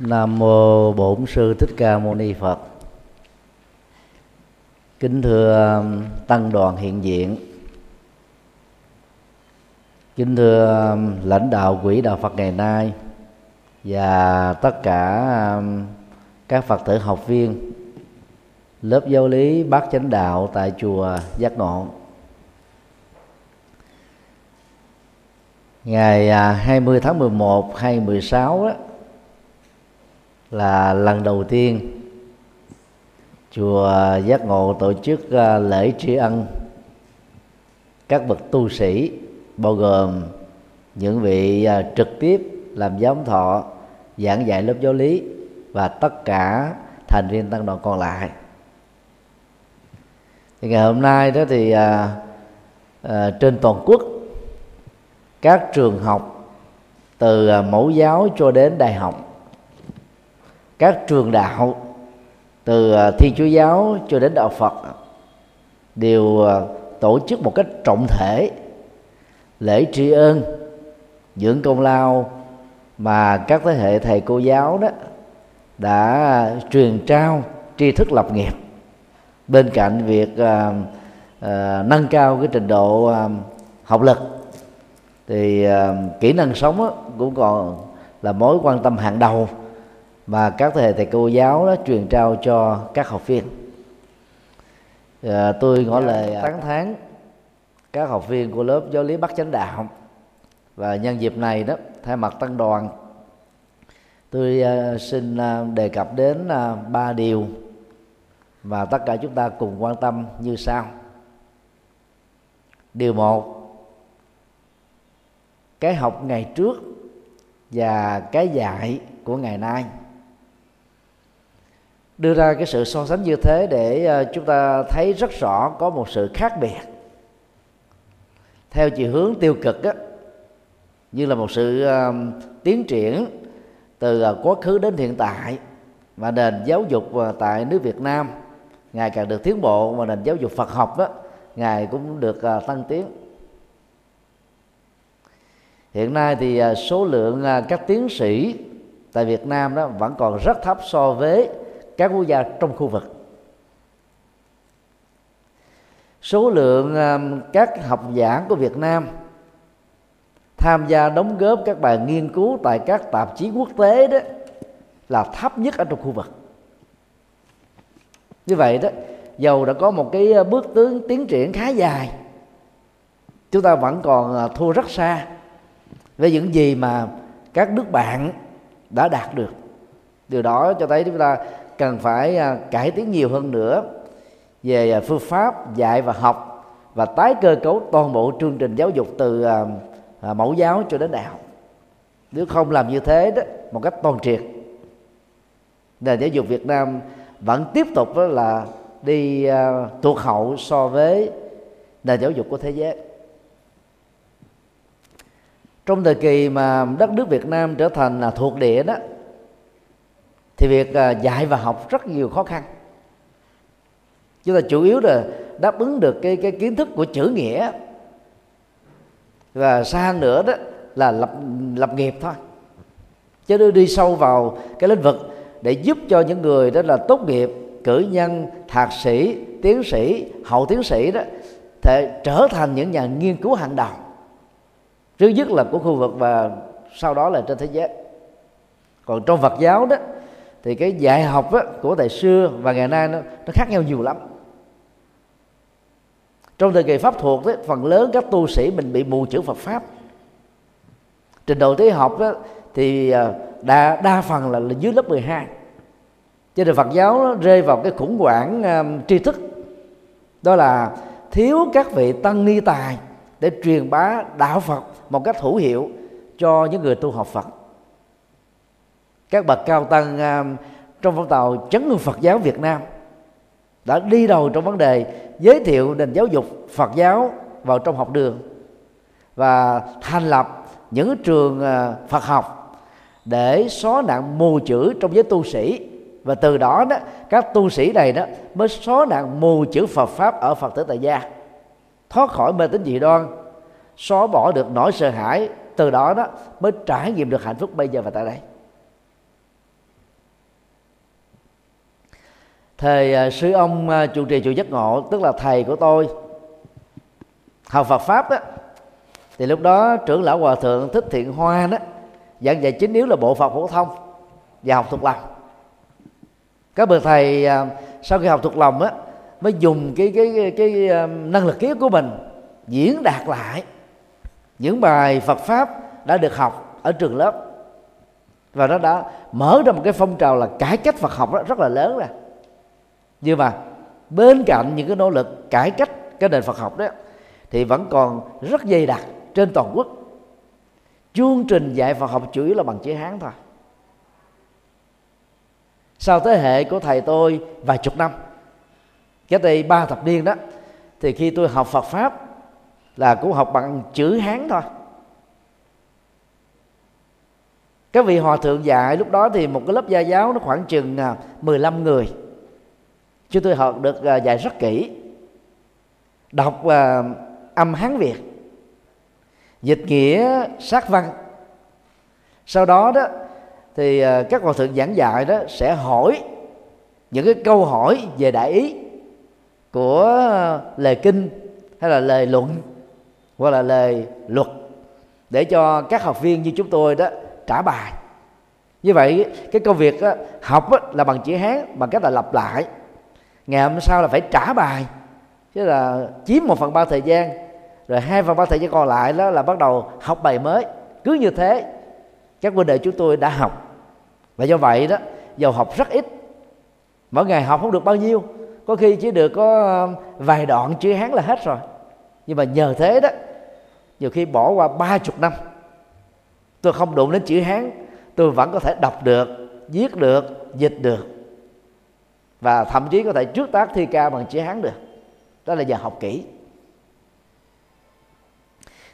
Nam mô Bổn sư Thích Ca Mâu Ni Phật. Kính thưa um, tăng đoàn hiện diện. Kính thưa um, lãnh đạo quỹ đạo Phật ngày nay và tất cả um, các Phật tử học viên, lớp giáo lý Bát Chánh Đạo tại chùa Giác Ngộ. Ngày à, 20 tháng 11 2016 đó là lần đầu tiên chùa giác ngộ tổ chức à, lễ tri ân. Các bậc tu sĩ bao gồm những vị à, trực tiếp làm giám thọ giảng dạy lớp giáo lý và tất cả thành viên tăng đoàn còn lại. Thì ngày hôm nay đó thì à, à, trên toàn quốc các trường học từ à, mẫu giáo cho đến đại học các trường đạo từ à, thiên chúa giáo cho đến đạo phật đều à, tổ chức một cách trọng thể lễ tri ân dưỡng công lao mà các thế hệ thầy cô giáo đó đã truyền trao tri thức lập nghiệp. Bên cạnh việc uh, uh, nâng cao cái trình độ uh, học lực thì uh, kỹ năng sống đó, cũng còn là mối quan tâm hàng đầu mà các thế hệ thầy cô giáo đó truyền trao cho các học viên. À, tôi ngỏ lời tán thán. các học viên của lớp giáo lý bắc chánh đạo. Và nhân dịp này đó thay mặt tăng đoàn tôi uh, xin uh, đề cập đến ba uh, điều mà tất cả chúng ta cùng quan tâm như sau. Điều một cái học ngày trước và cái dạy của ngày nay đưa ra cái sự so sánh như thế để ờ, chúng ta thấy rất rõ có một sự khác biệt. Theo chiều hướng tiêu cực á, như là một sự uh, tiến triển từ uh, quá khứ đến hiện tại và nền giáo dục uh, tại nước Việt Nam ngày càng được tiến bộ và nền giáo dục Phật học đó ngày cũng được uh, tăng tiến. Hiện nay thì uh, số lượng uh, các tiến sĩ tại Việt Nam đó vẫn còn rất thấp so với các quốc gia trong khu vực. Số lượng các học giả của Việt Nam tham gia đóng góp các bài nghiên cứu tại các tạp chí quốc tế đó là thấp nhất ở trong khu vực. Như vậy đó, dầu đã có một cái bước tướng tiến triển khá dài, chúng ta vẫn còn ờ, thua rất xa với những gì mà các nước bạn đã đạt được. Điều đó cho thấy chúng ta cần phải à, cải tiến nhiều hơn nữa về à, phương pháp dạy và học và tái cơ cấu toàn bộ chương trình giáo dục từ à, mẫu giáo cho đến đại học. Nếu không làm như thế đó một cách toàn triệt nền giáo dục Việt Nam vẫn tiếp tục đó là đi uh, tuột hậu so với nền giáo dục của thế giới. Trong thời kỳ mà đất nước Việt Nam trở thành thuộc địa đó thì việc à, dạy và học rất nhiều khó khăn. Chúng ta chủ yếu là đáp ứng được cái cái kiến thức của chữ nghĩa. Và xa nữa đó là lập lập nghiệp thôi. Chứ đưa đi sâu vào cái lĩnh vực để giúp cho những người đó là tốt nghiệp, cử nhân, thạc sĩ, tiến sĩ, hậu tiến sĩ đó, thể trở thành những nhà nghiên cứu hàng đầu. Trước nhất là của khu vực và sau đó là trên thế giới. Còn trong Phật giáo đó thì cái dạy học á, của thời xưa và ngày nay nó, nó khác nhau nhiều lắm. Trong thời kỳ pháp thuộc đấy, phần lớn các tu sĩ mình bị mù chữ Phật pháp. Trình độ tế học đó, thì à, đa đa phần là, là dưới lớp 12 cho nên Phật giáo nó rơi vào cái khủng hoảng um, tri thức. Đó là thiếu các vị tăng ni tài để truyền bá đạo Phật một cách hữu hiệu cho những người tu học Phật các bậc cao tăng um, trong phong trào chấn hương Phật giáo Việt Nam đã đi đầu trong vấn đề giới thiệu nền giáo dục Phật giáo vào trong học đường và thành lập những trường uh, Phật học để xóa nạn mù chữ trong giới tu sĩ. Và từ đó đó, các tu sĩ này đó mới xóa nạn mù chữ Phật pháp ở Phật tử tại gia. Thoát khỏi mê tín dị đoan, xóa bỏ được nỗi sợ hãi, từ đó đó mới trải nghiệm được hạnh phúc bây giờ và tại đây. Thời à, sư ông à, chủ trụ trì chùa giác ngộ tức là thầy của tôi học Phật pháp đó thì lúc đó trưởng lão hòa thượng thích thiện hoa đó giảng dạy chính yếu là bộ phật phổ thông và học thuộc lòng. Các bậc thầy à, sau khi học thuộc lòng á mới dùng cái cái cái, cái năng lực kiến của mình diễn đạt lại những bài Phật pháp đã được học ở trường lớp. Và nó đã mở ra một cái phong trào là cải cách Phật học đó rất là lớn rồi nhưng mà bên cạnh những cái nỗ lực cải cách cái nền Phật học đó, thì vẫn còn rất dày đặc trên toàn quốc. Chương trình dạy Phật học chủ yếu là bằng chữ Hán thôi. Sau thế hệ của thầy tôi vài chục năm cách đây ba thập niên đó, thì khi tôi học Phật pháp là cũng học bằng chữ Hán thôi. Các vị hòa thượng dạy lúc đó thì một cái lớp gia giáo nó khoảng chừng à, 15 người chúng tôi học được à, dạy rất kỹ đọc à, âm hán việt dịch nghĩa sát văn. Sau đó đó thì à, các hòa thượng giảng dạy đó sẽ hỏi những cái câu hỏi về đại ý của lời kinh hay là lời luận hoặc là lời luật để cho các học viên như chúng tôi đó trả bài. Như vậy cái công việc đó, học đó, là bằng chữ hán bằng cách là lặp lại ngày hôm sau là phải trả bài, chứ là chiếm một phần ba thời gian. Rồi hai phần ba thời gian còn lại đó là bắt đầu học bài mới. Cứ như thế, các huynh đệ chúng tôi đã học. Và do vậy đó giàu học rất ít, mỗi ngày học không được bao nhiêu. Có khi chỉ được có um, vài đoạn chữ hán là hết rồi. Nhưng mà nhờ thế đó, nhiều khi bỏ qua ba chục năm, tôi không đụng đến chữ hán, tôi vẫn có thể đọc được, viết được, dịch được và thậm chí có thể trước tác thi ca bằng chữ hán được. Đó là giờ học kỹ.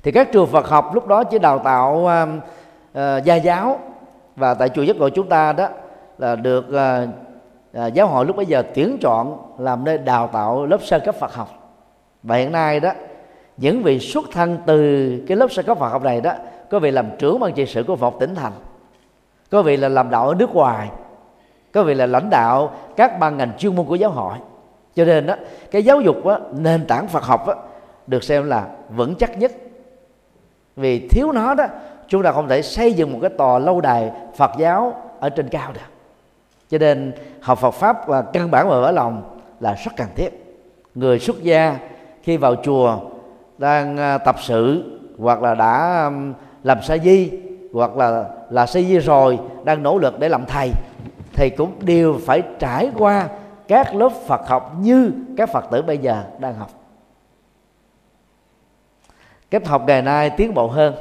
Thì các trường Phật học lúc đó chỉ đào tạo uh, uh, gia giáo. Và tại chùa giác ngộ chúng ta đó là được uh, uh, giáo hội lúc bấy giờ tuyển chọn làm nơi đào tạo lớp sơ cấp Phật học. Và hiện nay đó những vị xuất thân từ cái lớp sơ cấp Phật học này đó có vị làm trưởng ban trị sự của Phật tỉnh thành có vị là làm đạo ở nước ngoài có vị là lãnh đạo các ban ngành chuyên môn của giáo hội. Cho nên đó cái giáo dục đó, nền tảng Phật học đó, được xem là vững chắc nhất. Vì thiếu nó đó chúng ta không thể xây dựng một cái tòa lâu đài Phật giáo ở trên cao được. Cho nên học Phật pháp và căn bản và vỡ lòng là rất cần thiết. Người xuất gia khi vào chùa đang à, tập sự hoặc là đã làm sa di hoặc là là sa di rồi đang nỗ lực để làm thầy thì cũng đều phải trải qua các lớp Phật học như các Phật tử bây giờ đang học. Cách học ngày nay tiến bộ hơn.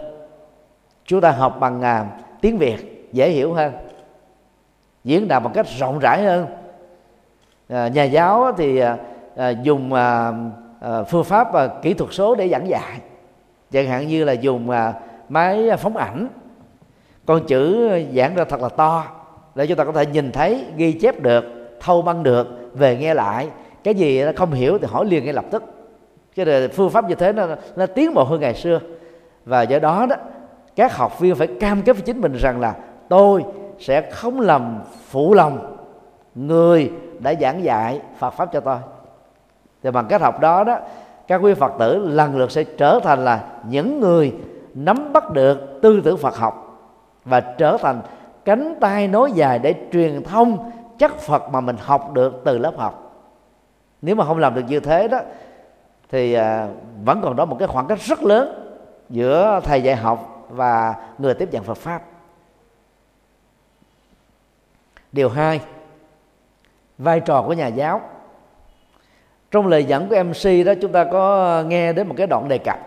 Chúng ta học bằng à, tiếng Việt dễ hiểu hơn diễn đạt một cách rộng rãi hơn. À, nhà giáo thì à, à dùng à, à, phương pháp và kỹ thuật số để giảng dạy. Chẳng hạn như là dùng à, máy phóng ảnh. Con chữ giảng ra thật là to để chúng ta có thể nhìn thấy, ghi chép được, thâu băng được, về nghe lại. Cái gì nó không hiểu thì hỏi liền ngay lập tức. Cái nên phương pháp như thế nó nó tiến bộ hơn ngày xưa. Và do đó đó, các học viên phải cam kết với chính mình rằng là tôi sẽ không làm phụ lòng người đã giảng dạy Phật pháp cho tôi. Thì bằng cách học đó đó, các quý Phật tử lần lượt sẽ trở thành là những người nắm bắt được tư tưởng Phật học và trở thành cánh tay nối dài để truyền thông chất Phật mà mình học được từ lớp học. Nếu mà không làm được như thế đó, thì à, vẫn còn đó một cái khoảng cách rất lớn giữa thầy dạy học và người tiếp nhận Phật pháp. Điều hai, vai trò của nhà giáo. Trong lời dẫn của mc đó, chúng ta có nghe đến một cái đoạn đề cập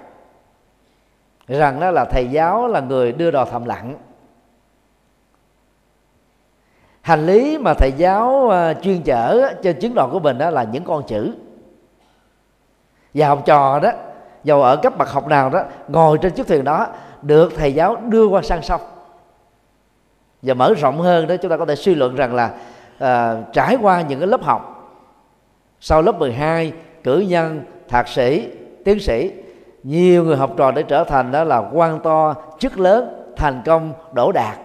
rằng đó là thầy giáo là người đưa đò thầm lặng hành lý mà thầy giáo ờ, chuyên chở trên chuyến đò của mình đó là những con chữ. Và học trò đó dầu ở cấp bậc học nào đó ngồi trên chiếc thuyền đó được thầy giáo đưa qua sang sông và mở rộng hơn đó chúng ta có thể suy luận rằng là à, trải qua những cái lớp học sau lớp 12 cử nhân thạc sĩ tiến sĩ nhiều người học trò để trở thành đó là quan to chức lớn thành công đỗ đạt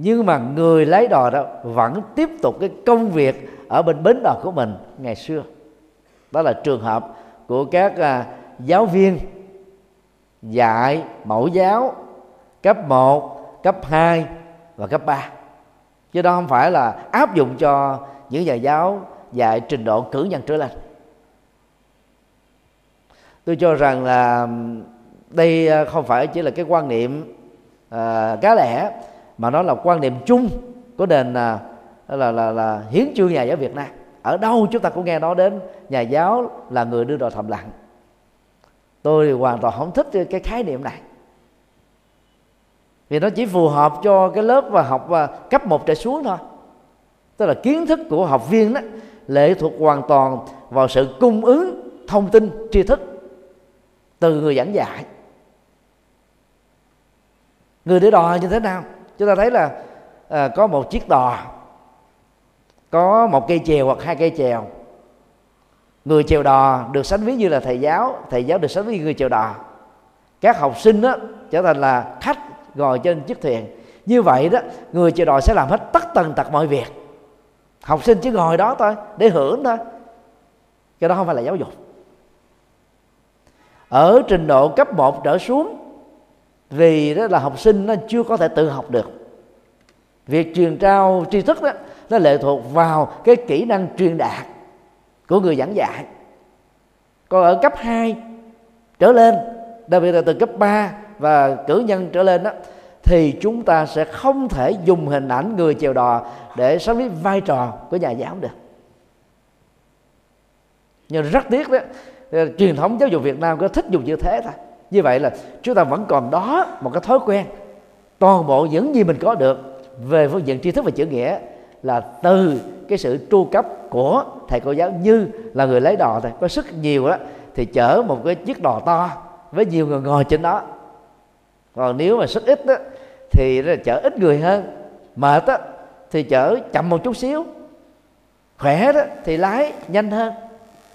nhưng mà người lấy đò đó vẫn tiếp tục cái công việc ở bên bến đò của mình ngày xưa. Đó là trường hợp của các à, giáo viên dạy mẫu giáo cấp 1, cấp 2 và cấp 3 chứ đó không phải là áp dụng cho những nhà giáo dạy trình độ cử nhân trở lên. Tôi cho rằng là đây à, không phải chỉ là cái quan niệm à, cá lẻ mà nó là quan niệm chung của nền là là là là hiến chương nhà giáo Việt Nam. Ở đâu chúng ta cũng nghe nói đến nhà giáo là người đưa đò thầm lặng. Tôi thì hoàn toàn không thích cái khái niệm này. Vì nó chỉ phù hợp cho cái lớp và học và cấp một trở xuống thôi. Tức là kiến thức của học viên đó, lệ thuộc hoàn toàn vào sự cung ứng thông tin, tri thức từ người giảng dạy. Người để đò như thế nào? Chúng ta thấy là à, có một chiếc đò có một cây chèo hoặc hai cây chèo. Người chèo đò được sánh ví như là thầy giáo thầy giáo được sánh ví như người chèo đò. Các học sinh đó trở thành là khách ngồi trên chiếc thuyền. Như vậy đó người chèo đò sẽ làm hết tất tần tật mọi việc. Học sinh chỉ ngồi đó thôi để hưởng thôi. Cái đó không phải là giáo dục. Ở trình độ cấp 1 trở xuống vì đó là học sinh nó chưa có thể tự học được. Việc truyền trao tri thức đó, nó lệ thuộc vào cái kỹ năng truyền đạt của người giảng dạy. Còn ở cấp 2 trở lên, đặc biệt là từ cấp 3 và cử nhân trở lên đó, thì chúng ta sẽ không thể dùng hình ảnh người chèo đò để sống với vai trò của nhà giáo được. Nhưng rất tiếc đó, truyền thống giáo dục Việt Nam có thích dùng như thế thôi như vậy là chúng ta vẫn còn đó một cái thói quen. Toàn bộ những gì mình có được về phương diện tri thức và chữ nghĩa là từ cái sự tru cấp của thầy cô giáo như là người lấy đò thôi. Có sức nhiều đó thì chở một cái chiếc đò to với nhiều người ngồi trên đó. Còn nếu mà sức ít đó, thì là chở ít người hơn. Mệt đó, thì chở chậm một chút xíu. Khỏe đó thì lái nhanh hơn.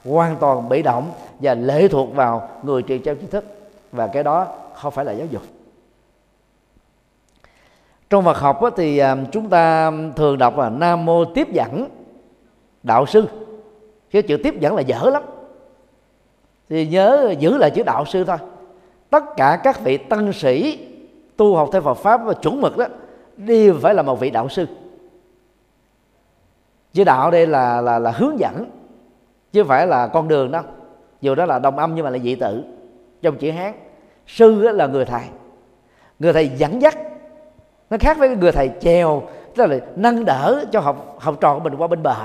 Hoàn toàn bị động và lệ thuộc vào người truyền trao tri thức và cái đó không phải là giáo dục. Trong Phật học thì à, chúng ta thường đọc là Nam mô tiếp dẫn đạo sư. Cái chữ tiếp dẫn là dở lắm. Thì nhớ giữ lại chữ đạo sư thôi. Tất cả các vị tăng sĩ tu học theo Phật pháp và chuẩn mực đó đều phải là một vị đạo sư. Chữ đạo đây là là là hướng dẫn, chứ phải là con đường đâu dù đó là đồng âm nhưng mà là dị tự trong chữ hán. Sư là người thầy. Người thầy dẫn dắt. Nó khác với người thầy chèo tức là nâng đỡ cho học học trò của mình qua bên bờ.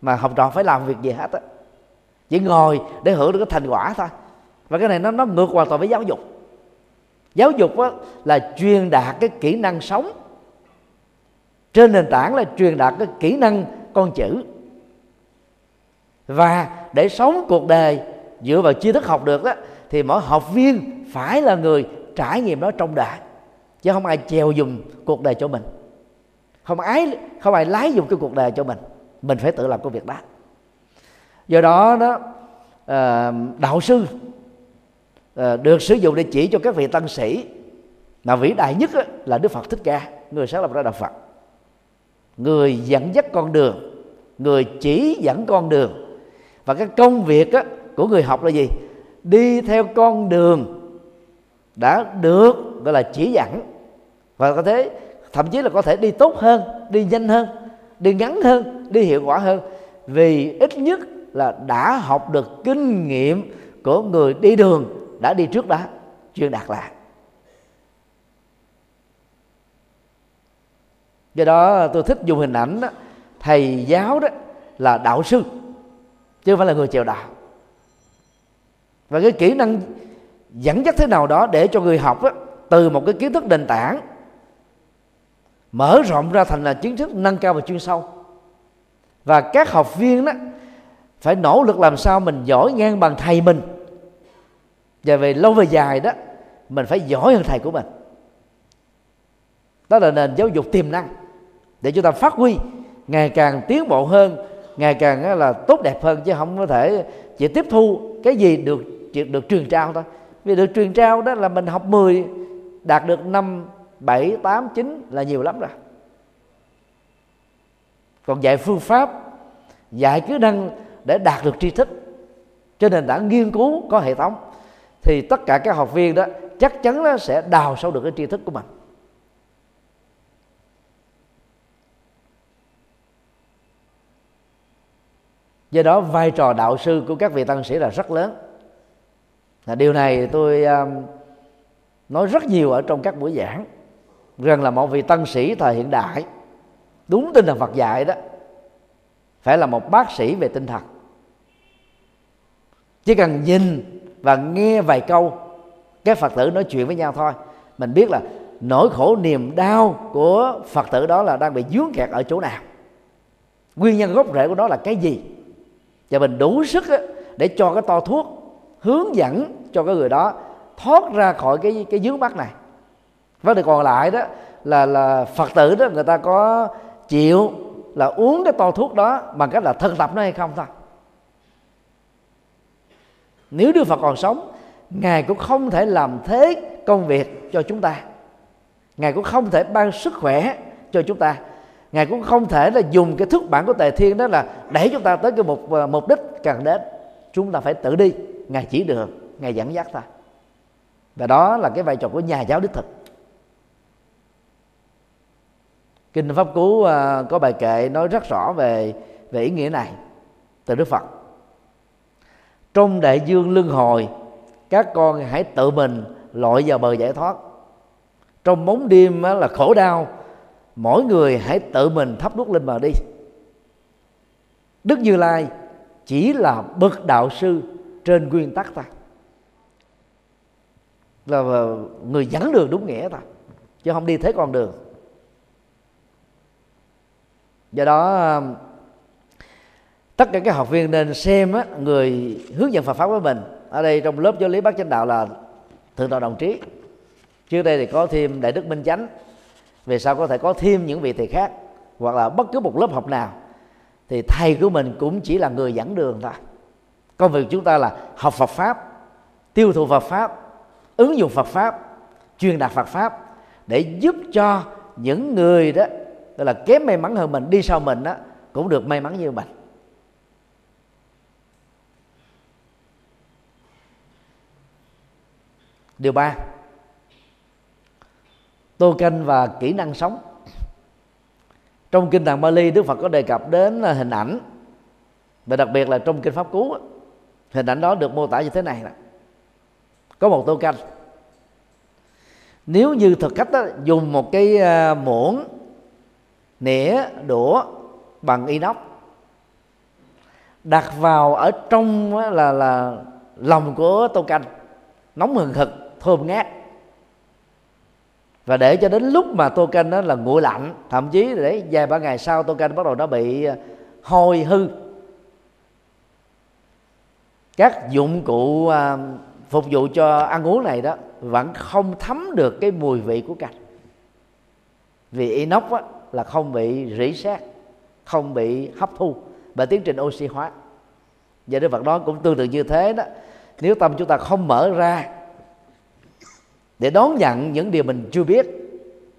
Mà học trò phải làm việc gì hết á. Chỉ ngồi để hưởng được cái thành quả thôi. Và cái này nó nó ngược hoàn toàn với giáo dục. Giáo dục á, là truyền đạt cái kỹ năng sống. Trên nền tảng là truyền đạt cái kỹ năng con chữ. Và để sống cuộc đời dựa vào tri thức học được đó thì mỗi học viên phải là người trải nghiệm đó trong đời, chứ không ai chèo dùng cuộc đời cho mình. Không ai không ai lái dùng cái cuộc đời cho mình. Mình phải tự làm công việc đó. Do đó đó ờ, đạo sư ờ, được sử dụng để chỉ cho các vị tăng sĩ, mà vĩ đại nhất là đức phật thích ca, người sáng lập ra đạo phật. Người dẫn dắt con đường, người chỉ dẫn con đường. Và cái công việc của người học là gì? Đi theo con đường đã được gọi là chỉ dẫn. Và có thế thậm chí là có thể đi tốt hơn đi nhanh hơn đi ngắn hơn đi hiệu quả hơn. Vì ít nhất là đã học được kinh nghiệm của người đi đường đã đi trước đó chưa đạt lại. Do đó tôi thích dùng hình ảnh đó, thầy giáo đó là đạo sư chứ không phải là người chèo đạo và cái kỹ năng dẫn dắt thế nào đó để cho người học đó, từ một cái kiến thức nền tảng mở rộng ra thành là kiến thức nâng cao và chuyên sâu. Và các học viên đó phải nỗ lực làm sao mình giỏi ngang bằng thầy mình. Và về lâu về dài đó mình phải giỏi hơn thầy của mình. Đó là nền giáo dục tiềm năng để chúng ta phát huy ngày càng tiến bộ hơn ngày càng là tốt đẹp hơn chứ không có thể chỉ tiếp thu cái gì được được truyền trao thôi. Vì được truyền trao đó là mình học 10 đạt được năm 7, 8, 9 là nhiều lắm rồi. Còn dạy phương pháp dạy kỹ năng để đạt được tri thức cho nên đã nghiên cứu có hệ thống thì tất cả các học viên đó chắc chắn nó sẽ đào sâu được cái tri thức của mình. Do đó vai trò đạo sư của các vị tăng sĩ là rất lớn là điều này tôi um, nói rất nhiều ở trong các buổi giảng. Rằng là một vị tăng sĩ thời hiện đại đúng tinh thần Phật dạy đó phải là một bác sĩ về tinh thần. Chỉ cần nhìn và nghe vài câu các phật tử nói chuyện với nhau thôi. Mình biết là nỗi khổ niềm đau của phật tử đó là đang bị dướng kẹt ở chỗ nào. Nguyên nhân gốc rễ của nó là cái gì? Và mình đủ sức để cho cái to thuốc hướng dẫn cho cái người đó thoát ra khỏi cái cái dướng mắt này. Vấn đề còn lại đó là là phật tử đó, người ta có chịu là uống cái to thuốc đó bằng cách là thực tập nó hay không thôi nếu đức phật còn sống, ngài cũng không thể làm thế công việc cho chúng ta. Ngài cũng không thể ban sức khỏe cho chúng ta. Ngài cũng không thể là dùng cái thức bản của tề thiên đó là đẩy chúng ta tới cái mục à, mục đích cần đến. Chúng ta phải tự đi ngài chỉ được, ngài dẫn dắt ta. Và đó là cái vai trò của nhà giáo đích thực. Kinh pháp cú à, có bài kệ nói rất rõ về về ý nghĩa này từ đức phật. Trong đại dương luân hồi, các con hãy tự mình lội vào bờ giải thoát. Trong bóng đêm là khổ đau, mỗi người hãy tự mình thắp đuốc lên bờ đi. Đức như lai chỉ là bậc đạo sư trên nguyên tắc ta. Là người dẫn đường đúng nghĩa ta chứ không đi thế con đường. Do đó um, tất cả các học viên nên xem á, người hướng dẫn Phật pháp với mình. Ở đây trong lớp giáo lý bát chánh đạo là thượng tọa đồng trí. Trước đây thì có thêm đại đức minh chánh. Về sau có thể có thêm những vị thầy khác hoặc là bất cứ một lớp học nào. Thì thầy của mình cũng chỉ là người dẫn đường thôi công việc chúng ta là học Phật pháp, tiêu thụ Phật pháp, ứng dụng Phật pháp, truyền đạt Phật pháp để giúp cho những người đó, tức là kém may mắn hơn mình, đi sau mình đó cũng được may mắn như mình. Điều ba, tô canh và kỹ năng sống. Trong kinh tạng Bali, Đức Phật có đề cập đến hình ảnh và đặc biệt là trong kinh pháp cú hình ảnh đó được mô tả như thế này là có một tô canh. Nếu như thực khách đó, dùng một cái à, muỗng nĩa đũa bằng inox đặt vào ở trong là là lòng của tô canh nóng hừng hực thơm ngát. Và để cho đến lúc mà tô canh đó là nguội lạnh thậm chí để vài ba ngày sau tô canh bắt đầu nó bị à, hôi hư các dụng cụ à, phục vụ cho ăn uống này đó vẫn không thấm được cái mùi vị của cạch vì inox á, là không bị rỉ sét không bị hấp thu bởi tiến trình oxy hóa. Và đức Phật đó cũng tương tự như thế đó nếu tâm chúng ta không mở ra để đón nhận những điều mình chưa biết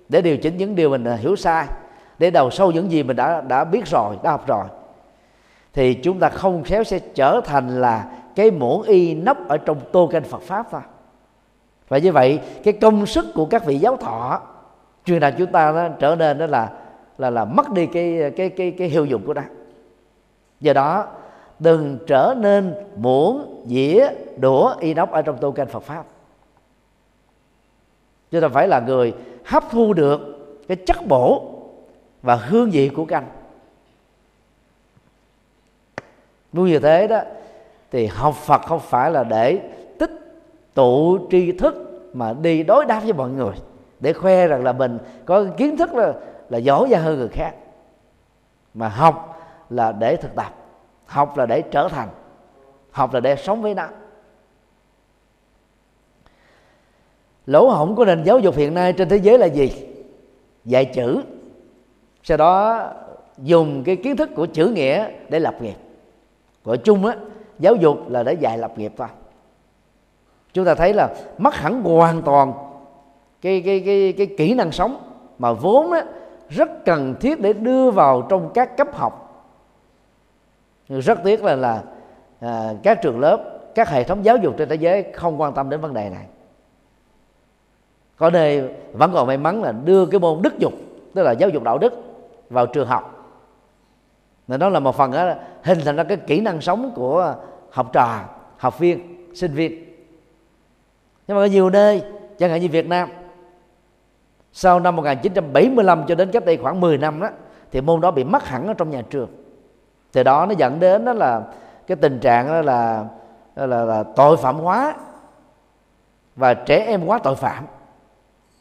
để điều chỉnh những điều mình à, hiểu sai để đầu sâu những gì mình đã đã biết rồi đã học rồi thì chúng ta không khéo sẽ trở thành là cái muỗng y nóc ở trong tô canh Phật pháp thôi. Và như vậy, cái công sức của các vị giáo thọ, truyền đạt chúng ta nó trở nên đó là là là mất đi cái cái cái cái hiệu dụng của nó. Do đó, đừng trở nên muỗng, dĩa, đũa y nóc ở trong tô canh Phật pháp. Chúng ta phải là người hấp thu được cái chất bổ và hương vị của canh. Muốn như thế đó thì học Phật không phải là để tích tụ tri thức mà đi đối đáp với mọi người, để khoe rằng là mình có kiến thức là là giỏi ra hơn người khác. Mà học là để thực tập, học là để trở thành, học là để sống với nó. Lỗ hổng của nền giáo dục hiện nay trên thế giới là gì? Dạy chữ. Sau đó dùng cái kiến thức của chữ nghĩa để lập nghiệp. Gọi chung á giáo dục là để dạy lập nghiệp thôi. Chúng ta thấy là mất hẳn hoàn toàn cái cái cái cái kỹ năng sống mà vốn đó, rất cần thiết để đưa vào trong các cấp học. Rất tiếc là là à, các trường lớp các hệ thống giáo dục trên thế giới không quan tâm đến vấn đề này. Có nơi vẫn còn may mắn là đưa cái môn đức dục tức là giáo dục đạo đức vào trường học nên đó là một phần đó, hình thành ra cái kỹ năng sống của học trò học viên sinh viên. Nhưng mà ở nhiều nơi chẳng hạn như Việt Nam sau năm 1975 cho đến cách đây khoảng 10 năm đó thì môn đó bị mất hẳn ở trong nhà trường. Từ đó nó dẫn đến đó là cái tình trạng đó là là, là, là tội phạm hóa và trẻ em quá tội phạm.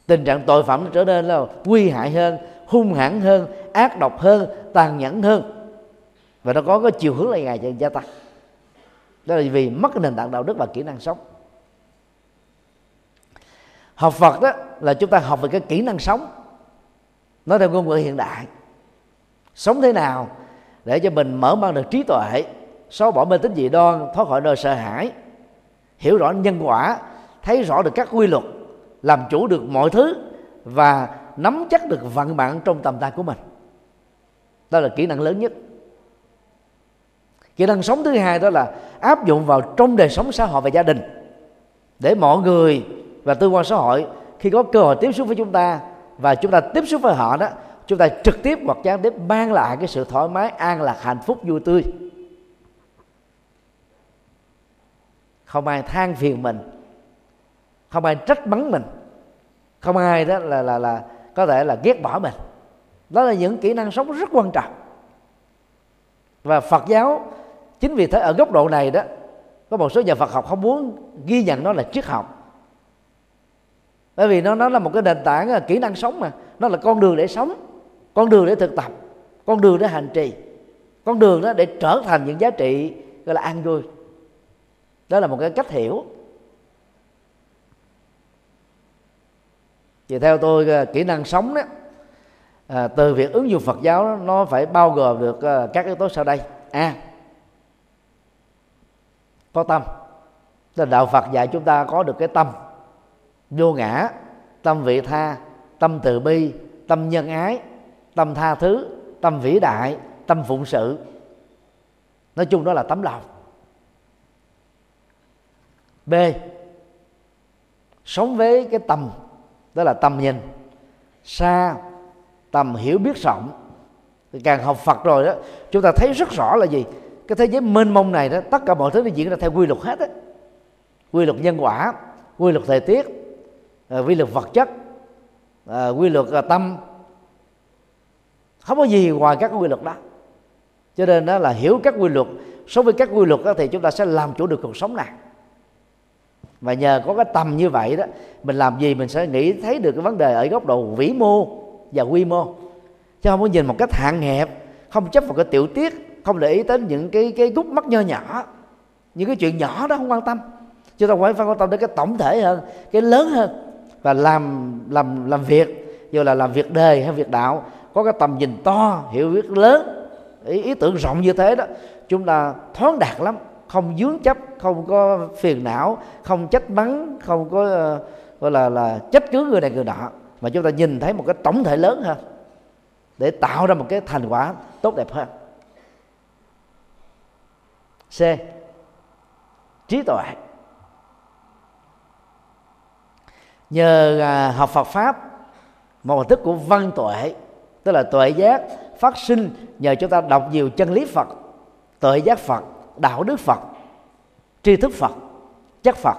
Tình trạng tội phạm nó trở nên là nguy hại hơn hung hãn hơn ác độc hơn tàn nhẫn hơn và nó có cái chiều hướng là ngày gia tăng. Đó là vì mất cái nền tảng đạo đức và kỹ năng sống. Học Phật đó là chúng ta học về cái kỹ năng sống. Nói theo ngôn ngữ hiện đại. Sống thế nào để cho mình mở mang được trí tuệ, xóa bỏ mê tín dị đoan, thoát khỏi nơi sợ hãi, hiểu rõ nhân quả, thấy rõ được các quy luật, làm chủ được mọi thứ và nắm chắc được vận mạng trong tầm tay của mình. Đó là kỹ năng lớn nhất kỹ năng sống thứ hai đó là áp dụng vào trong đời sống xã hội và gia đình. Để mọi người và tư quan xã hội khi có cơ hội tiếp xúc với chúng ta và chúng ta tiếp xúc với họ đó, chúng ta trực tiếp hoặc gián tiếp mang lại cái sự thoải mái, an lạc, hạnh phúc, vui tươi. Không ai than phiền mình. Không ai trách mắng mình. Không ai đó là là là có thể là ghét bỏ mình. Đó là những kỹ năng sống rất quan trọng. Và Phật giáo chính vì thế ở góc độ này đó có một số nhà Phật học không muốn ghi nhận nó là triết học. Bởi vì nó nó là một cái nền tảng à, kỹ năng sống mà. Nó là con đường để sống con đường để thực tập con đường để hành trì con đường đó để trở thành những giá trị gọi là an vui. Đó là một cái cách hiểu. Thì theo tôi à, kỹ năng sống đó à, từ việc ứng dụng Phật giáo đó, nó phải bao gồm được à, các yếu tố sau đây. A. à, có tâm. Là đạo Phật dạy chúng ta có được cái tâm vô ngã, tâm vị tha, tâm từ bi, tâm nhân ái, tâm tha thứ, tâm vĩ đại, tâm phụng sự. Nói chung đó là tấm lòng. B. Sống với cái tầm đó là tầm nhìn. Xa tầm hiểu biết rộng. Thì càng học Phật rồi đó, chúng ta thấy rất rõ là gì? Cái thế giới mênh mông này đó tất cả mọi thứ nó diễn ra theo quy luật hết á. Quy luật nhân quả quy luật thời tiết à, quy luật vật chất à, quy luật à, tâm. Không có gì ngoài các quy luật đó. Cho nên đó là hiểu các quy luật sống với các quy luật đó, thì chúng ta sẽ làm chủ được cuộc sống này. Và nhờ có cái tầm như vậy đó mình làm gì mình sẽ nghĩ thấy được cái vấn đề ở góc độ vĩ mô và quy mô. Chứ không có nhìn một cách hạn hẹp không chấp vào cái tiểu tiết không để ý đến những cái cái gút mắt nho nhỏ những cái chuyện nhỏ đó không quan tâm. Chúng ta phải quan tâm đến cái tổng thể hơn cái lớn hơn. Và làm làm làm việc dù là làm việc đời hay việc đạo có cái tầm nhìn to hiểu biết lớn ý, ý tưởng rộng như thế đó chúng ta thoáng đạt lắm. Không dướng chấp không có phiền não không trách mắng không có uh, gọi là là trách cứ người này người nọ. Mà chúng ta nhìn thấy một cái tổng thể lớn hơn để tạo ra một cái thành quả tốt đẹp hơn c. Trí tuệ. Nhờ à, học Phật pháp, một hình thức của văn tuệ, tức là tuệ giác phát sinh nhờ chúng ta đọc nhiều chân lý Phật, tuệ giác Phật, đạo đức Phật, tri thức Phật, chất Phật.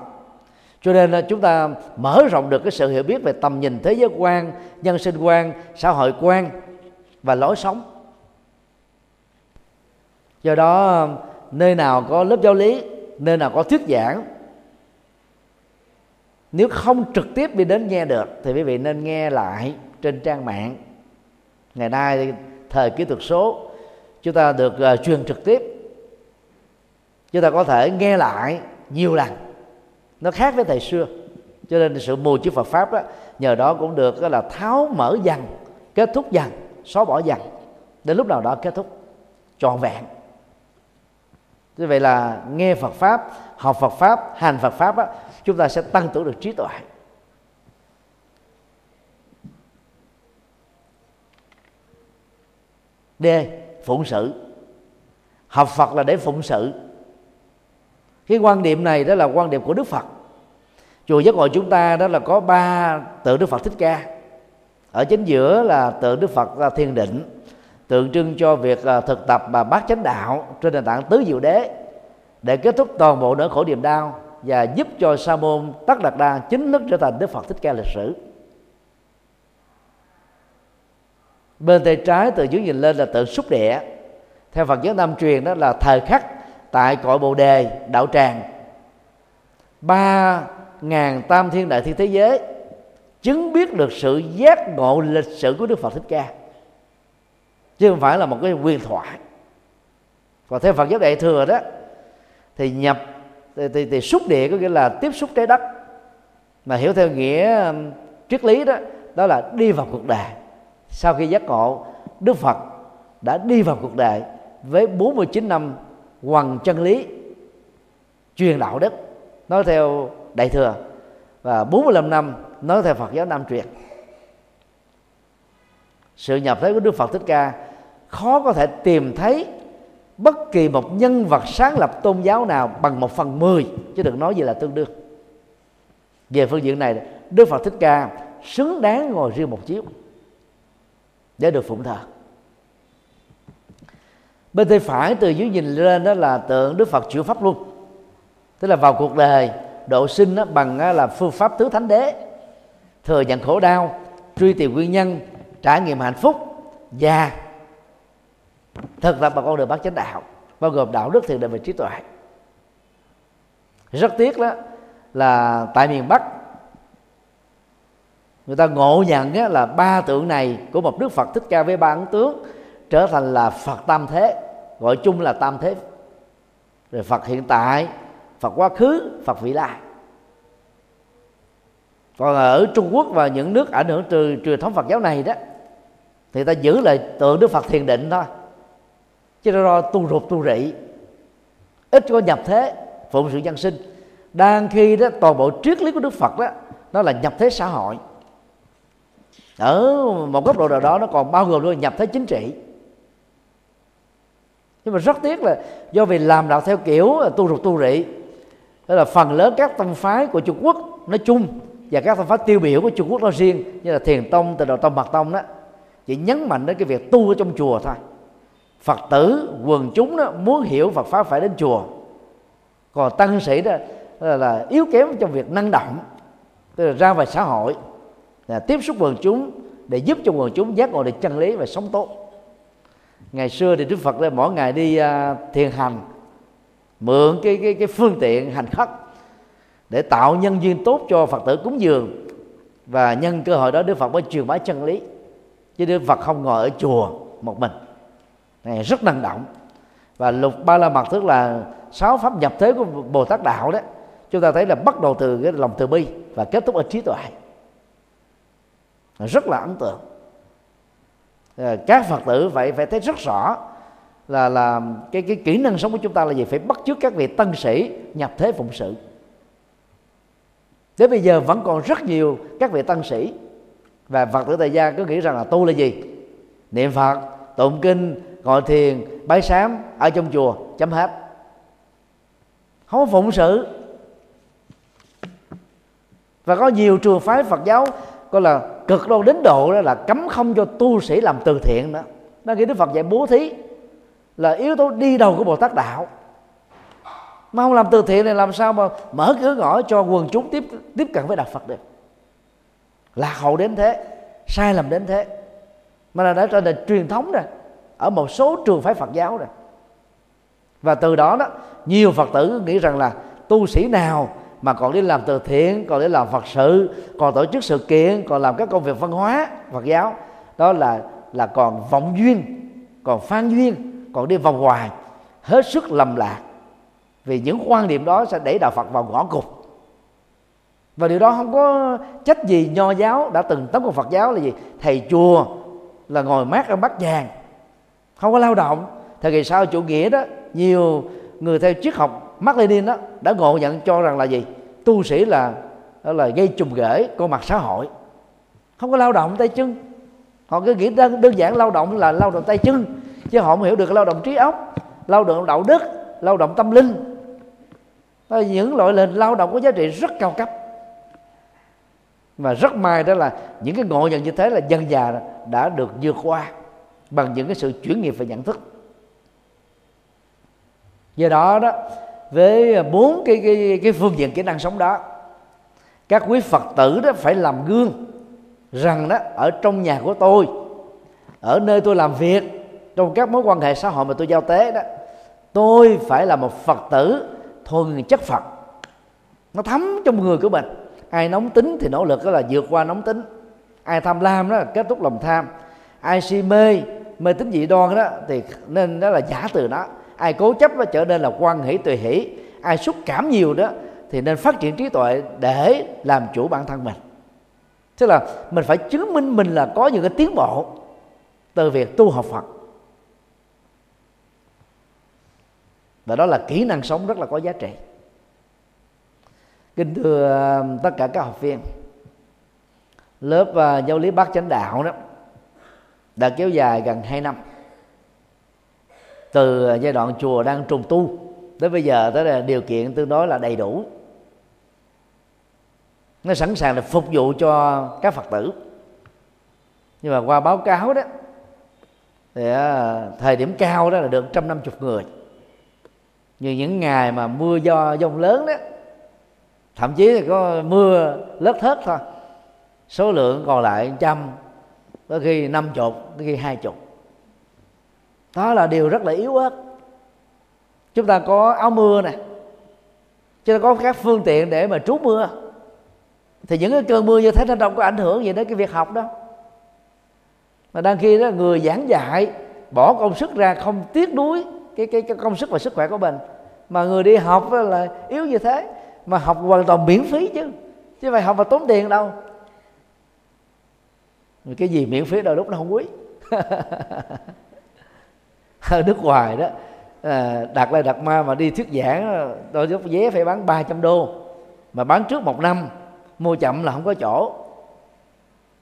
Cho nên là chúng ta mở rộng được cái sự hiểu biết về tầm nhìn thế giới quan, nhân sinh quan, xã hội quan và lối sống. Do đó nơi nào có lớp giáo lý nơi nào có thuyết giảng. Nếu không trực tiếp đi đến nghe được thì quý vị nên nghe lại trên trang mạng. Ngày nay thời kỹ thuật số chúng ta được uh, truyền trực tiếp. Chúng ta có thể nghe lại nhiều lần. Nó khác với thời xưa. Cho nên sự mù chữ Phật pháp đó, nhờ đó cũng được là tháo mở dần kết thúc dần xóa bỏ dần. Đến lúc nào đó kết thúc trọn vẹn như vậy là nghe Phật pháp học Phật pháp hành Phật pháp á, chúng ta sẽ tăng trưởng được trí tuệ. D. Phụng sự. Học phật là để phụng sự. Cái quan điểm này đó là quan điểm của đức phật. Chùa giác ngộ chúng ta đó là có ba tượng đức phật thích ca. Ở chính giữa là tượng đức phật là thiền định tượng trưng cho việc à, thực tập và bát chánh đạo trên nền tảng tứ diệu đế để kết thúc toàn bộ nỗi khổ niềm đau và giúp cho sa môn tất đạt đa chính thức trở thành đức phật thích ca lịch sử. Bên tay trái từ dưới nhìn lên là tượng xúc địa. Theo phật giáo nam truyền đó là thời khắc tại cội bồ đề đạo tràng. Ba ngàn tam thiên đại thiên thế giới chứng biết được sự giác ngộ lịch sử của đức phật thích ca chứ không phải là một cái quyền thoại. Còn theo phật giáo đại thừa đó thì nhập thì, thì, thì xúc địa có nghĩa là tiếp xúc trái đất. Mà hiểu theo nghĩa triết lý đó đó là đi vào cuộc đời. Sau khi giác ngộ đức phật đã đi vào cuộc đời với 49 năm hoàng chân lý truyền đạo đức nói theo đại thừa và 45 năm nói theo Phật giáo Nam truyền. Sự nhập thế của Đức Phật Thích Ca khó có thể tìm thấy bất kỳ một nhân vật sáng lập tôn giáo nào bằng một phần mười, chứ đừng nói gì là tương đương. Về phương diện này, Đức Phật Thích Ca xứng đáng ngồi riêng một chiếu để được phụng thờ. Bên tay phải từ dưới nhìn lên đó là tượng Đức Phật chịu pháp luôn. tức là vào cuộc đời, độ sinh đó bằng là phương pháp tứ thánh đế. Thừa nhận khổ đau, truy tìm nguyên nhân, trải nghiệm hạnh phúc và thực tập bằng con đường bát chánh đạo bao gồm đạo đức thiền định và trí tuệ. Rất tiếc đó là tại miền bắc người ta ngộ nhận á, là ba tượng này của một đức phật thích ca với ba ấn tướng trở thành là phật tam thế gọi chung là tam thế. Rồi phật hiện tại phật quá khứ phật vị lai. Còn ở trung quốc và những nước ảnh hưởng từ truyền thống phật giáo này đó thì ta giữ lại tượng đức phật thiền định thôi chứ lo tu rụt tu rị ít có nhập thế phụng sự dân sinh. Đang khi đó toàn bộ triết lý của đức phật đó nó là nhập thế xã hội. Ở một góc độ nào đó nó còn bao gồm luôn nhập thế chính trị. Nhưng mà rất tiếc là do vì làm đạo theo kiểu tu rụt tu rị đó là phần lớn các tông phái của Trung Quốc nói chung và các tông phái tiêu biểu của Trung Quốc nói riêng như là Thiền tông, Tịnh độ tông, Mật tông đó chỉ nhấn mạnh đến cái việc tu ở trong chùa thôi. Phật tử quần chúng đó muốn hiểu Phật pháp phải đến chùa. Còn tăng sĩ đó là, là yếu kém trong việc năng động tức là ra ngoài xã hội là tiếp xúc quần chúng để giúp cho quần chúng giác ngộ được chân lý và sống tốt. Ngày xưa thì đức phật mỗi ngày đi uh, thiền hành mượn cái cái cái phương tiện hành khất để tạo nhân duyên tốt cho phật tử cúng dường. Và nhân cơ hội đó đức phật mới truyền bá chân lý. Chứ đức phật không ngồi ở chùa một mình này, rất năng động. Và lục ba la mật tức là sáu pháp nhập thế của bồ tát đạo đó, chúng ta thấy là bắt đầu từ cái lòng từ bi và kết thúc ở trí tuệ. Rất là ấn tượng. Ờ, các phật tử phải phải thấy rất rõ là là cái cái kỹ năng sống của chúng ta là gì? Phải bắt chước các vị tân sĩ nhập thế phụng sự. Đến bây giờ vẫn còn rất nhiều các vị tân sĩ. Và phật tử tại gia cứ nghĩ rằng là tu là gì? Niệm phật, tụng kinh ngồi thiền, bái sám, ở trong chùa, chấm hết. Không có phụng sự. Và có nhiều trường phái phật giáo coi là cực đoan đến độ đó là cấm không cho tu sĩ làm từ thiện đó. Đó khi đức phật dạy bố thí, là yếu tố đi đầu của bồ tát đạo. Mà không làm từ thiện này làm sao mà mở cửa ngõ cho quần chúng tiếp tiếp cận với đạo phật được? Lạc hậu đến thế, sai lầm đến thế. Mà là đã trở thành truyền thống rồi ở một số trường phái phật giáo rồi. Và từ đó đó, nhiều phật tử nghĩ rằng là tu sĩ nào mà còn đi làm từ thiện, còn đi làm phật sự, còn tổ chức sự kiện, còn làm các công việc văn hóa phật giáo, đó là là còn vọng duyên, còn phan duyên, còn đi vòng ngoài, hết sức lầm lạc. Vì những quan điểm đó sẽ đẩy đạo phật vào ngõ cụt. Và điều đó không có trách gì nho giáo đã từng tấn công phật giáo là gì? Thầy chùa là ngồi mát ở bát vàng không có lao động. Thời kỳ sau chủ nghĩa đó nhiều người theo triết học Mark Lenin đó đã ngộ nhận cho rằng là gì? Tu sĩ là đó là gây trùng rễ con mặt xã hội. Không có lao động tay chân. Họ cứ nghĩ đơn, đơn giản lao động là lao động tay chân chứ họ không hiểu được lao động trí óc lao động đạo đức lao động tâm linh. Đó những loại hình lao động có giá trị rất cao cấp. Và rất may đó là những cái ngộ nhận như thế là dân già đã được vượt qua bằng những cái sự chuyển nghiệp về nhận thức. Do đó đó, với bốn cái cái cái phương diện kỹ năng sống đó, các quý phật tử đó phải làm gương rằng đó, ở trong nhà của tôi, ở nơi tôi làm việc, trong các mối quan hệ xã hội mà tôi giao tế đó, tôi phải là một phật tử thuần chất phật. Nó thấm trong người của mình. Ai nóng tính thì nỗ lực đó là vượt qua nóng tính. Ai tham lam đó là kết thúc lòng tham. Ai si mê mê tính dị đoan đó thì nên đó là giả từ đó ai cố chấp nó trở nên là quan hỷ tùy hỷ. Ai xúc cảm nhiều đó thì nên phát triển trí tuệ để làm chủ bản thân mình. Tức là mình phải chứng minh mình là có những cái tiến bộ từ việc tu học Phật. Và đó là kỹ năng sống rất là có giá trị. Kính thưa ờ, tất cả các học viên lớp uh, giáo lý bác chánh đạo đó đã kéo dài gần 2 năm. Từ à, giai đoạn chùa đang trùng tu tới bây giờ tới là điều kiện tương đối là đầy đủ. Nó sẵn sàng để phục vụ cho các phật tử. Nhưng mà qua báo cáo đó, thì à, thời điểm cao đó là được trăm năm chục người. Như những ngày mà mưa do dông lớn đó, thậm chí là có mưa lớp thớt thôi. Số lượng còn lại trăm có khi năm chục có khi hai chục. Đó là điều rất là yếu ớt. Chúng ta có áo mưa nè. Chúng ta có các phương tiện để mà trú mưa. Thì những cái cơn mưa như thế nó đâu có ảnh hưởng gì đến cái việc học đâu. Mà đang khi đó người giảng dạy bỏ công sức ra không tiếc nuối cái, cái cái công sức và sức khỏe của mình. Mà người đi học là yếu như thế. Mà học hoàn toàn miễn phí chứ. Chứ phải học mà tốn tiền đâu cái gì miễn phí đâu lúc nó không quý. Ở nước ngoài đó à, đặt lại đặt ma mà đi thuyết giảng đôi lúc vé phải bán 300 đô. Mà bán trước một năm mua chậm là không có chỗ.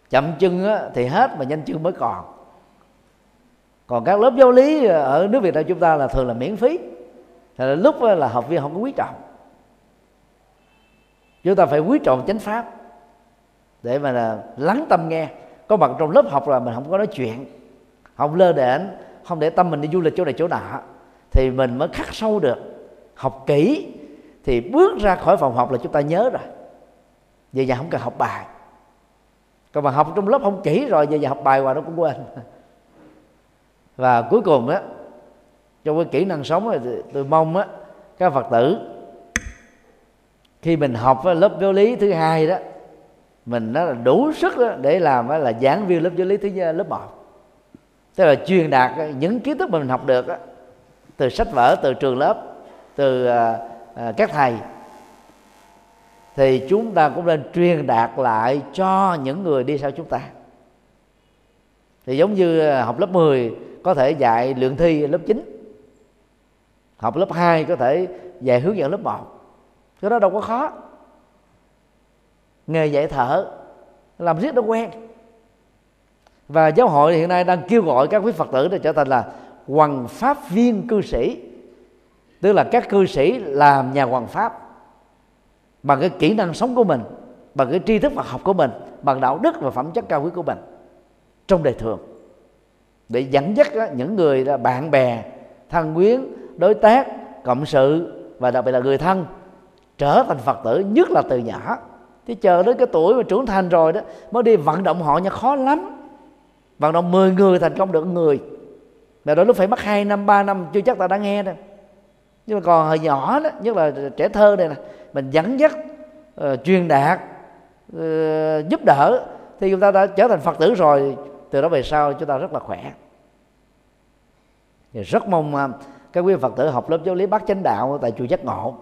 Chậm chân á, thì hết mà nhanh chân mới còn. Còn các lớp giáo lý ở nước Việt Nam chúng ta là thường là miễn phí. Thì là lúc là học viên không có quý trọng. Chúng ta phải quý trọng chánh pháp để mà là lắng tâm nghe có mặt trong lớp học là mình không có nói chuyện. Không lơ đễnh, không để tâm mình đi du lịch chỗ này chỗ nọ. Thì mình mới khắc sâu được. Học kỹ, thì bước ra khỏi phòng học là chúng ta nhớ rồi. Về nhà không cần học bài. Còn mà học trong lớp không kỹ rồi, về nhà học bài hoài nó cũng quên. Và cuối cùng á, trong cái kỹ năng sống này tôi mong á, các phật tử, khi mình học lớp giáo lý thứ hai đó mình nó là đủ sức đó để làm là giảng viên lớp giáo lý thứ lớp 1 tức là truyền đạt những kiến thức mình học được từ sách vở, từ trường lớp, từ à, à, các thầy. Thì chúng ta cũng nên truyền đạt lại cho những người đi sau chúng ta. Thì giống như à, học lớp 10 có thể dạy luyện thi lớp 9 học lớp 2 có thể dạy hướng dẫn lớp 1 cái đó đâu có khó nghề dạy thở, làm riết nó quen. Và giáo hội hiện nay đang kêu gọi các quý phật tử để trở thành là hoàng pháp viên cư sĩ, tức là các cư sĩ làm nhà hoàng pháp bằng cái kỹ năng sống của mình, bằng cái tri thức và học của mình, bằng đạo đức và phẩm chất cao quý của mình trong đời thường. Để dẫn dắt những người là bạn bè, thân quyến, đối tác, cộng sự và đặc biệt là người thân trở thành phật tử, nhất là từ nhỏ thế chờ đến cái tuổi mà trưởng thành rồi đó mới đi vận động họ nha khó lắm. Vận động 10 người thành công được người. Mà đôi lúc phải mất 2 năm 3 năm chưa chắc ta đã nghe đâu nhưng mà còn hồi nhỏ đó nhất là trẻ thơ này nè mình dẫn dắt uh, truyền đạt uh, giúp đỡ thì chúng ta đã trở thành phật tử rồi từ đó về sau chúng ta rất là khỏe. Thì rất mong à, uh, các quý phật tử học lớp giáo lý bát chánh đạo tại chùa giác ngộ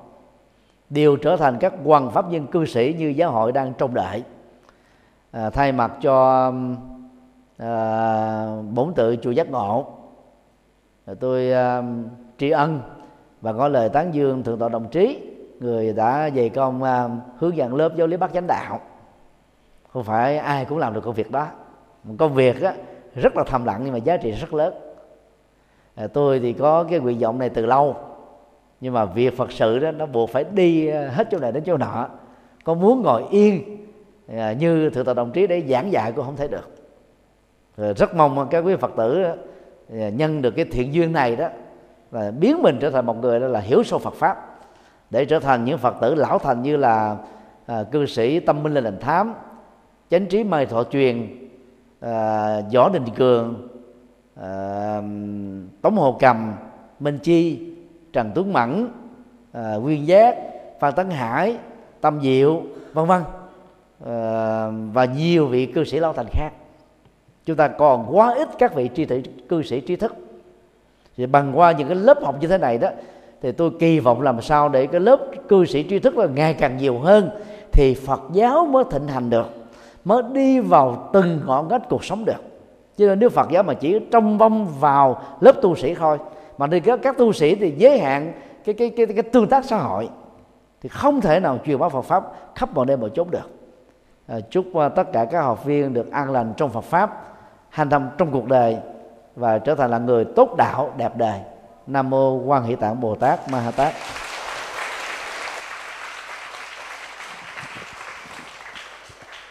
đều trở thành các hoàng pháp nhân cư sĩ như giáo hội đang trông đợi. À, thay mặt cho à, bổn tự chùa giác ngộ à, tôi à, tri ân và có lời tán dương thượng tọa đồng trí người đã dày công à, hướng dẫn lớp giáo lý bác chánh đạo. Không phải ai cũng làm được công việc đó. Một công việc á, rất là thầm lặng nhưng mà giá trị rất lớn. À, tôi thì có cái nguyện vọng này từ lâu nhưng mà việc phật sự đó nó buộc phải đi à, hết chỗ này đến chỗ nọ. Có muốn ngồi yên à, như thượng tọa đồng trí để giảng dạy cũng không thể được. Rồi rất mong các quý phật tử à, nhân được cái thiện duyên này đó là biến mình trở thành một người đó là hiểu sâu Phật pháp để trở thành những Phật tử lão thành như là à, cư sĩ tâm minh linh thám chánh trí mời thọ truyền à, võ đình cường à, tống hồ cầm minh chi trần tuấn mẫn à, nguyên giác phan tấn hải tâm diệu vân vân. À, và nhiều vị cư sĩ lão thành khác. Chúng ta còn quá ít các vị tri thị cư sĩ trí thức. Thì bằng qua những cái lớp học như thế này đó thì tôi kỳ vọng làm sao để cái lớp cư sĩ tri thức là ngày càng nhiều hơn thì Phật giáo mới thịnh hành được mới đi vào từng ngõ ngách cuộc sống được. Chứ nên nếu Phật giáo mà chỉ trong vong vào lớp tu sĩ thôi mà đi các, các tu sĩ thì giới hạn cái cái cái cái tương tác xã hội. Thì không thể nào truyền bá Phật pháp khắp mọi nơi mọi chốn được. À, chúc uh, tất cả các học viên được an lành trong Phật pháp hành tâm trong cuộc đời và trở thành là người tốt đạo đẹp đời. Nam mô quan hỷ tạng bồ tát ma ha tát.